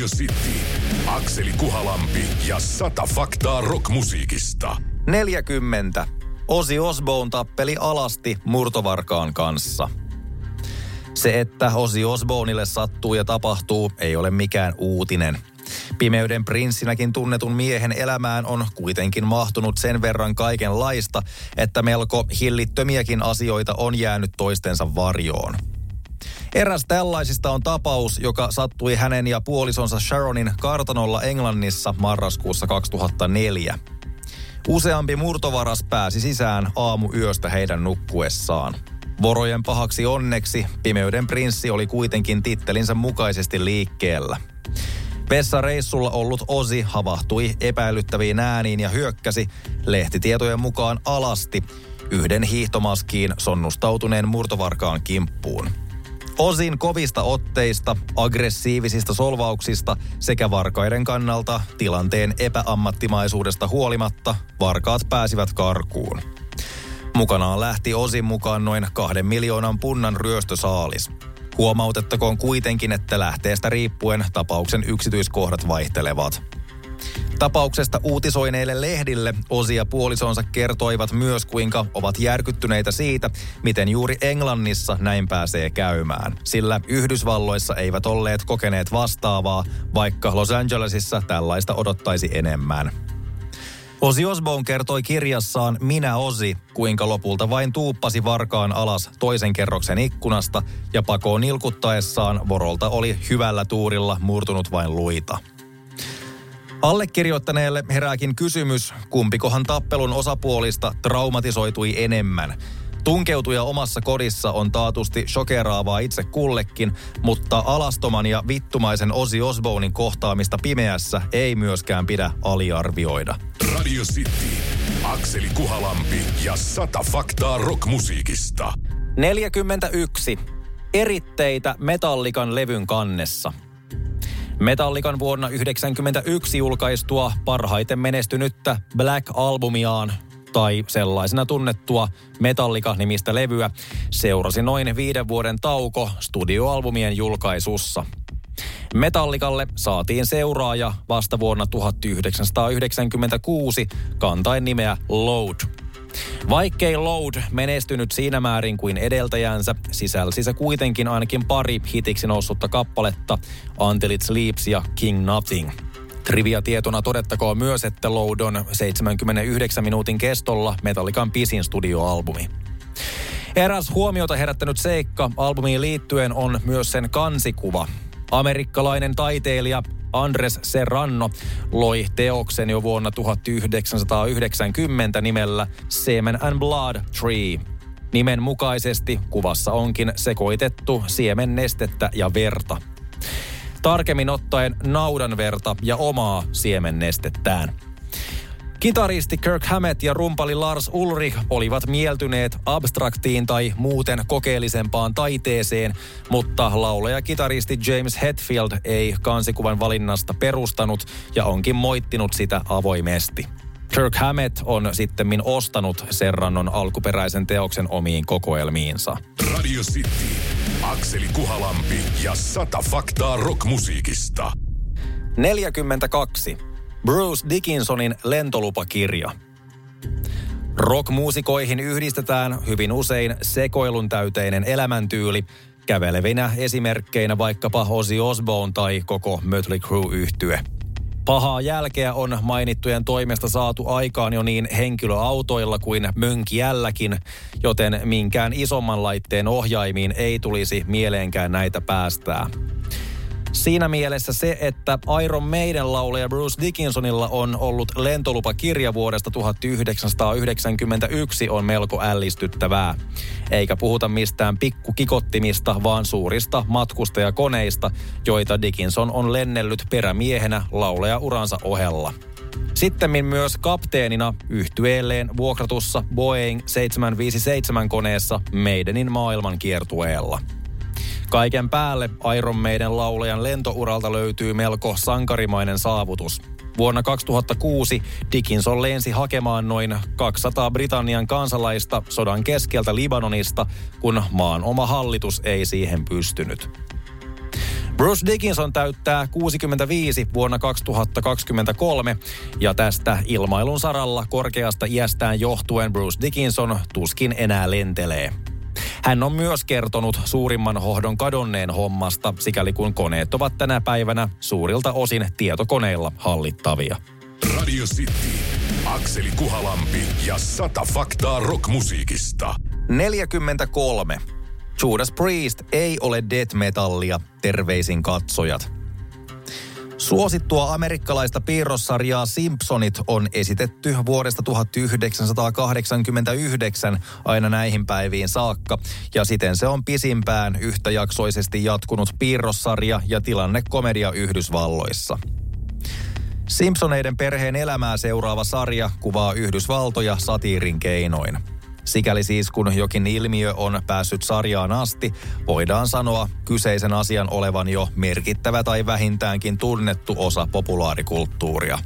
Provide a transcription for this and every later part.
Radio City, Akseli Kuhalampi ja sata faktaa rockmusiikista. 40. Ozzy Osbourne tappeli alasti murtovarkaan kanssa. Se, että Ozzy Osbourneille sattuu ja tapahtuu, ei ole mikään uutinen. Pimeyden prinssinäkin tunnetun miehen elämään on kuitenkin mahtunut sen verran kaikenlaista, että melko hillittömiäkin asioita on jäänyt toistensa varjoon. Eräs tällaisista on tapaus, joka sattui hänen ja puolisonsa Sharonin kartanolla Englannissa marraskuussa 2004. Useampi murtovaras pääsi sisään aamu yöstä heidän nukkuessaan. Vorojen pahaksi onneksi pimeyden prinssi oli kuitenkin tittelinsä mukaisesti liikkeellä. Vessareissulla ollut Osi havahtui epäilyttäviin ääniin ja hyökkäsi lehtitietojen mukaan alasti yhden hiihtomaskiin sonnustautuneen murtovarkaan kimppuun. Osin kovista otteista, aggressiivisista solvauksista sekä varkaiden kannalta tilanteen epäammattimaisuudesta huolimatta varkaat pääsivät karkuun. Mukanaan lähti Osin mukaan noin kahden miljoonan punnan ryöstösaalis. Huomautettakoon kuitenkin, että lähteestä riippuen tapauksen yksityiskohdat vaihtelevat. Tapauksesta uutisoineille lehdille Osi ja puolisonsa kertoivat myös, kuinka ovat järkyttyneitä siitä, miten juuri Englannissa näin pääsee käymään. Sillä Yhdysvalloissa eivät olleet kokeneet vastaavaa, vaikka Los Angelesissa tällaista odottaisi enemmän. Osi Osbourne kertoi kirjassaan Minä Osi, kuinka lopulta vain tuuppasi varkaan alas toisen kerroksen ikkunasta ja pakoon nilkuttaessaan vorolta oli hyvällä tuurilla murtunut vain luita. Allekirjoittaneelle herääkin kysymys, kumpikohan tappelun osapuolista traumatisoitui enemmän. Tunkeutuja omassa kodissa on taatusti shokeraavaa itse kullekin, mutta alastoman ja vittumaisen Osi Osbournin kohtaamista pimeässä ei myöskään pidä aliarvioida. Radio City, Akseli Kuhalampi ja sata faktaa rockmusiikista. 41. Eritteitä Metallikan levyn kannessa. Metallikan vuonna 1991 julkaistua parhaiten menestynyttä Black Albumiaan tai sellaisena tunnettua Metallica-nimistä levyä seurasi noin viiden vuoden tauko studioalbumien julkaisussa. Metallikalle saatiin seuraaja vasta vuonna 1996 kantain nimeä Load. Vaikkei Load menestynyt siinä määrin kuin edeltäjänsä, sisälsi se kuitenkin ainakin pari hitiksi noussutta kappaletta, Until It Sleeps ja King Nothing. Trivia tietona todettakoon myös, että Load on 79 minuutin kestolla Metallican pisin studioalbumi. Eräs huomiota herättänyt seikka albumiin liittyen on myös sen kansikuva. Amerikkalainen taiteilija Andres Serrano loi teoksen jo vuonna 1990 nimellä Semen and Blood Tree. Nimen mukaisesti kuvassa onkin sekoitettu siemennestettä ja verta. Tarkemmin ottaen naudanverta ja omaa siemennestettään. Kitaristi Kirk Hammett ja rumpali Lars Ulrich olivat mieltyneet abstraktiin tai muuten kokeellisempaan taiteeseen, mutta laulaja kitaristi James Hetfield ei kansikuvan valinnasta perustanut ja onkin moittinut sitä avoimesti. Kirk Hammett on sittemmin ostanut Serrannon alkuperäisen teoksen omiin kokoelmiinsa. Radio City, Akseli Kuhalampi ja sata faktaa rockmusiikista. 42. Bruce Dickinsonin lentolupakirja. Rockmuusikoihin yhdistetään hyvin usein sekoilun täyteinen elämäntyyli, kävelevinä esimerkkeinä vaikkapa Ozzy Osbourne tai koko Mötley Crue-yhtye. Pahaa jälkeä on mainittujen toimesta saatu aikaan jo niin henkilöautoilla kuin mönkiälläkin, joten minkään isomman laitteen ohjaimiin ei tulisi mieleenkään näitä päästää. Siinä mielessä se, että Iron Maiden laulaja Bruce Dickinsonilla on ollut lentolupakirja vuodesta 1991 on melko ällistyttävää. Eikä puhuta mistään pikkukikottimista, vaan suurista matkustajakoneista, joita Dickinson on lennellyt perämiehenä laulaja uransa ohella. Sitten myös kapteenina yhtyeelleen vuokratussa Boeing 757 koneessa Maidenin maailman kiertueella. Kaiken päälle Iron Maiden laulajan lentouralta löytyy melko sankarimainen saavutus. Vuonna 2006 Dickinson lensi hakemaan noin 200 Britannian kansalaista sodan keskeltä Libanonista, kun maan oma hallitus ei siihen pystynyt. Bruce Dickinson täyttää 65 vuonna 2023 ja tästä ilmailun saralla korkeasta iästään johtuen Bruce Dickinson tuskin enää lentelee. Hän on myös kertonut suurimman hohdon kadonneen hommasta, sikäli kun koneet ovat tänä päivänä suurilta osin tietokoneilla hallittavia. Radio City, Akseli Kuhalampi ja sata faktaa rockmusiikista. 43. Judas Priest ei ole death metallia, terveisin katsojat. Suosittua amerikkalaista piirrossarjaa Simpsonit on esitetty vuodesta 1989 aina näihin päiviin saakka, ja siten se on pisimpään yhtäjaksoisesti jatkunut piirrossarja ja tilannekomedia Yhdysvalloissa. Simpsoneiden perheen elämää seuraava sarja kuvaa Yhdysvaltoja satiirin keinoin. Sikäli siis kun jokin ilmiö on päässyt sarjaan asti, voidaan sanoa kyseisen asian olevan jo merkittävä tai vähintäänkin tunnettu osa populaarikulttuuria.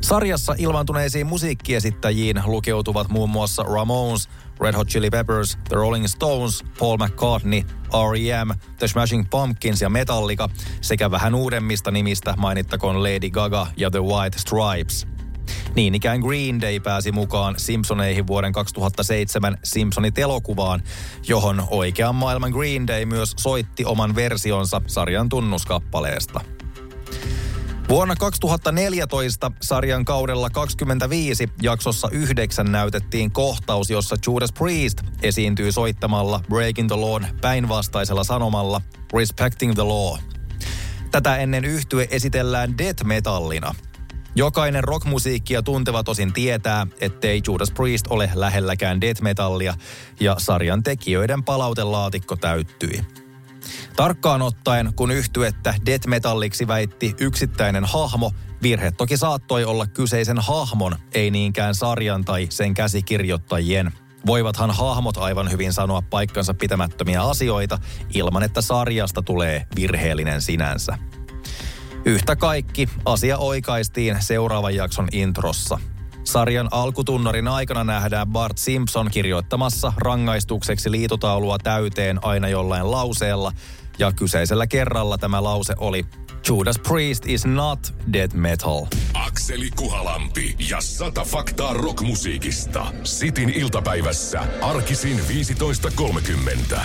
Sarjassa ilmantuneisiin musiikkiesittäjiin lukeutuvat muun muassa Ramones, Red Hot Chili Peppers, The Rolling Stones, Paul McCartney, R.E.M., The Smashing Pumpkins ja Metallica sekä vähän uudemmista nimistä mainittakoon Lady Gaga ja The White Stripes – niin ikään Green Day pääsi mukaan Simpsoneihin vuoden 2007 Simpsonit-elokuvaan, johon oikean maailman Green Day myös soitti oman versionsa sarjan tunnuskappaleesta. Vuonna 2014 sarjan kaudella 25 jaksossa 9 näytettiin kohtaus, jossa Judas Priest esiintyy soittamalla Breaking the Lawn päinvastaisella sanomalla Respecting the Law. Tätä ennen yhtye esitellään death metallina – Jokainen rockmusiikkia tunteva tosin tietää, ettei Judas Priest ole lähelläkään death metallia ja sarjan tekijöiden palautelaatikko täyttyi. Tarkkaan ottaen, kun yhtyettä death metalliksi väitti yksittäinen hahmo, virhe toki saattoi olla kyseisen hahmon, ei niinkään sarjan tai sen käsikirjoittajien. Voivathan hahmot aivan hyvin sanoa paikkansa pitämättömiä asioita ilman, että sarjasta tulee virheellinen sinänsä. Yhtä kaikki asia oikaistiin seuraavan jakson introssa. Sarjan alkutunnarin aikana nähdään Bart Simpson kirjoittamassa rangaistukseksi liitotaulua täyteen aina jollain lauseella, ja kyseisellä kerralla tämä lause oli Judas Priest is not dead metal. Akseli Kuhalampi ja sata faktaa rockmusiikista. Sitin iltapäivässä arkisin 15.30.